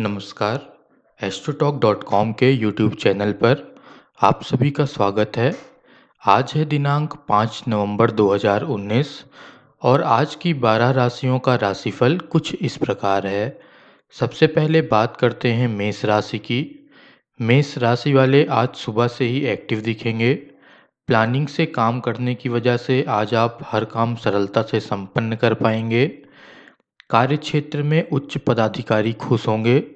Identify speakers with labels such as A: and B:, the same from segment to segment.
A: नमस्कार। AstroTalk dot com के YouTube channel पर आप सभी का स्वागत है। आज है दिनांक पाँच नवंबर 2019 और आज की बारह राशियों का राशिफल कुछ इस प्रकार है। सबसे पहले बात करते हैं मेष राशि की। मेष राशि वाले आज सुबह से ही एक्टिव दिखेंगे। प्लानिंग से काम करने की वजह से आज आप हर काम सरलता से संपन्न कर पाएँगे। कार्य क्षेत्र में उच्च पदाधिकारी खुश होंगे।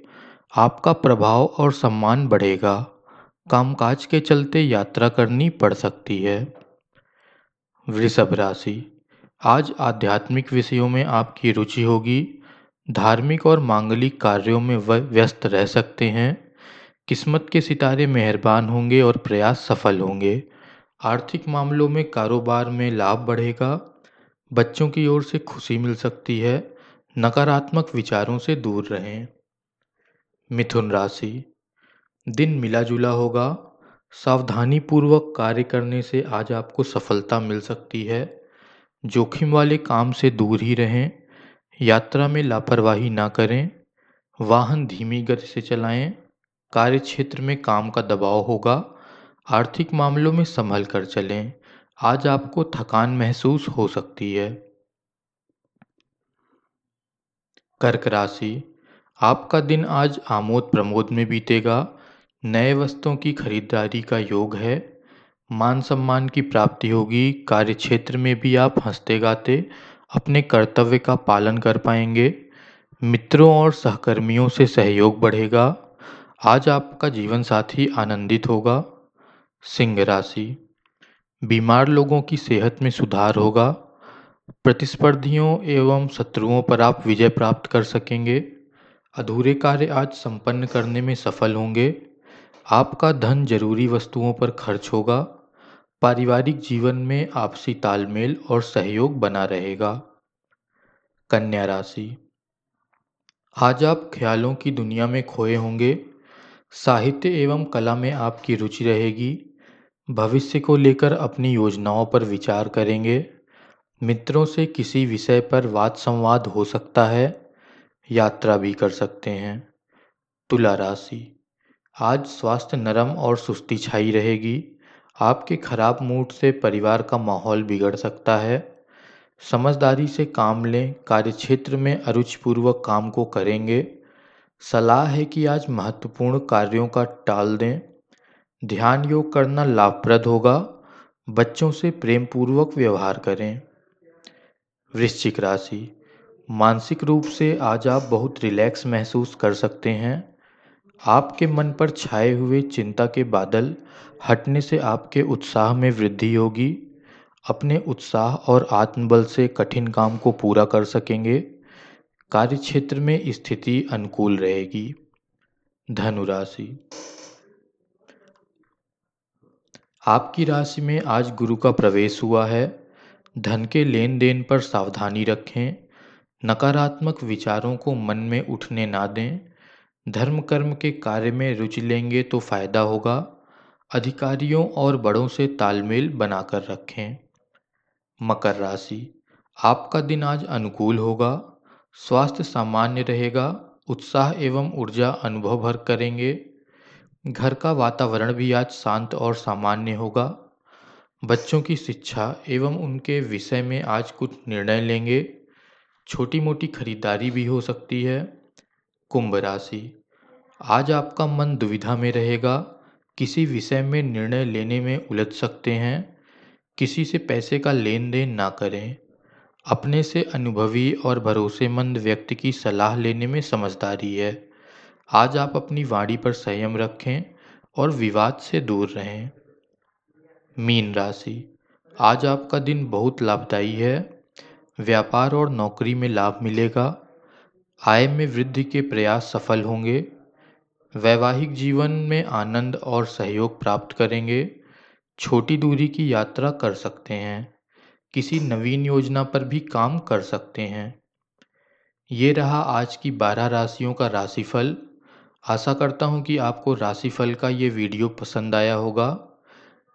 A: आपका प्रभाव और सम्मान बढ़ेगा। कामकाज के चलते यात्रा करनी पड़ सकती है। वृषभ राशि। आज आध्यात्मिक विषयों में आपकी रुचि होगी। धार्मिक और मांगलिक कार्यों में व्यस्त रह सकते हैं। किस्मत के सितारे मेहरबान होंगे और प्रयास सफल होंगे। आर्थिक मामलों में कारोबार में लाभ बढ़ेगा। बच्चों की ओर से खुशी मिल सकती है। नकारात्मक विचारों से दूर रहें। मिथुन राशि, दिन मिला जुला होगा सावधानी पूर्वक कार्य करने से आज आपको सफलता मिल सकती है। जोखिम वाले काम से दूर ही रहें, यात्रा में लापरवाही ना करें, वाहन धीमी गति से चलाएँ, कार्य क्षेत्र में काम का दबाव होगा, आर्थिक मामलों में संभल कर चलें, आज आपको थकान महसूस हो सकती है। कर्क राशि, आपका दिन आज आमोद प्रमोद में बीतेगा। नए वस्तुओं की खरीदारी का योग है। मान सम्मान की प्राप्ति होगी। कार्य क्षेत्र में भी आप हँसते गाते, अपने कर्तव्य का पालन कर पाएँगे। मित्रों और सहकर्मियों से सहयोग बढ़ेगा। आज आपका जीवन साथी आनंदित होगा। सिंह राशि, बीमार लोगों की सेहत में सुधार होगा। प्रतिस्पर्धियों एवं शत्रुओं पर आप विजय प्राप्त कर सकेंगे। अधूरे कार्य आज संपन्न करने में सफल होंगे। आपका धन ज़रूरी वस्तुओं पर खर्च होगा। पारिवारिक जीवन में आपसी तालमेल और सहयोग बना रहेगा। कन्या राशि। आज आप ख्यालों की दुनिया में खोए होंगे। साहित्य एवं कला में आपकी रुचि रहेगी। भविष्य को लेकर अपनी योजनाओं पर विचार करेंगे। मित्रों से किसी विषय पर वाद संवाद हो सकता है, यात्रा भी कर सकते हैं। तुला राशि। आज स्वास्थ्य नरम और सुस्ती छाई रहेगी। आपके खराब मूड से परिवार का माहौल बिगड़ सकता है। समझदारी से काम लें कार्यक्षेत्र में अरुचिपूर्वक काम को करेंगे। सलाह है कि आज महत्वपूर्ण कार्यों का टाल दें। ध्यान योग करना लाभप्रद होगा। बच्चों से प्रेमपूर्वक व्यवहार करें। वृश्चिक राशि। मानसिक रूप से आज आप बहुत रिलैक्स महसूस कर सकते हैं। आपके मन पर छाए हुए चिंता के बादल हटने से आपके उत्साह में वृद्धि होगी। अपने उत्साह और आत्मबल से कठिन काम को पूरा कर सकेंगे। कार्य क्षेत्र में स्थिति अनुकूल रहेगी। धनु राशि। आपकी राशि में आज गुरु का प्रवेश हुआ है। धन के लेन देन पर सावधानी रखें, नकारात्मक विचारों को मन में उठने ना दें धर्म कर्म के कार्य में रुचि लेंगे तो फ़ायदा होगा, अधिकारियों और बड़ों से तालमेल बनाकर रखें। मकर राशि, आपका दिन आज अनुकूल होगा, स्वास्थ्य सामान्य रहेगा, उत्साह एवं ऊर्जा अनुभव भर करेंगे, घर का वातावरण भी आज शांत और सामान्य होगा। बच्चों की शिक्षा एवं उनके विषय में आज कुछ निर्णय लेंगे। छोटी मोटी खरीदारी भी हो सकती है। कुंभ राशि। आज आपका मन दुविधा में रहेगा। किसी विषय में निर्णय लेने में उलझ सकते हैं। किसी से पैसे का लेन देन ना करें। अपने से अनुभवी और भरोसेमंद व्यक्ति की सलाह लेने में समझदारी है। आज आप अपनी वाणी पर संयम रखें और विवाद से दूर रहें। मीन राशि। आज आपका दिन बहुत लाभदायी है। व्यापार और नौकरी में लाभ मिलेगा। आय में वृद्धि के प्रयास सफल होंगे। वैवाहिक जीवन में आनंद और सहयोग प्राप्त करेंगे। छोटी दूरी की यात्रा कर सकते हैं। किसी नवीन योजना पर भी काम कर सकते हैं। ये रहा आज की बारह राशियों का राशिफल। आशा करता हूँ कि आपको राशिफल का ये वीडियो पसंद आया होगा।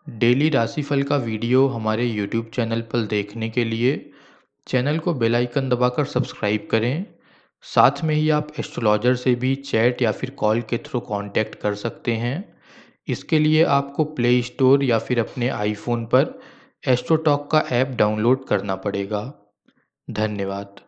A: डेली राशिफल का वीडियो हमारे यूट्यूब चैनल पर देखने के लिए चैनल को बेल आइकन दबाकर सब्सक्राइब करें। साथ में ही आप एस्ट्रोलॉजर से भी चैट या फिर कॉल के थ्रू कांटेक्ट कर सकते हैं। इसके लिए आपको प्ले स्टोर या फिर अपने आईफोन पर एस्ट्रोटॉक का ऐप डाउनलोड करना पड़ेगा। धन्यवाद।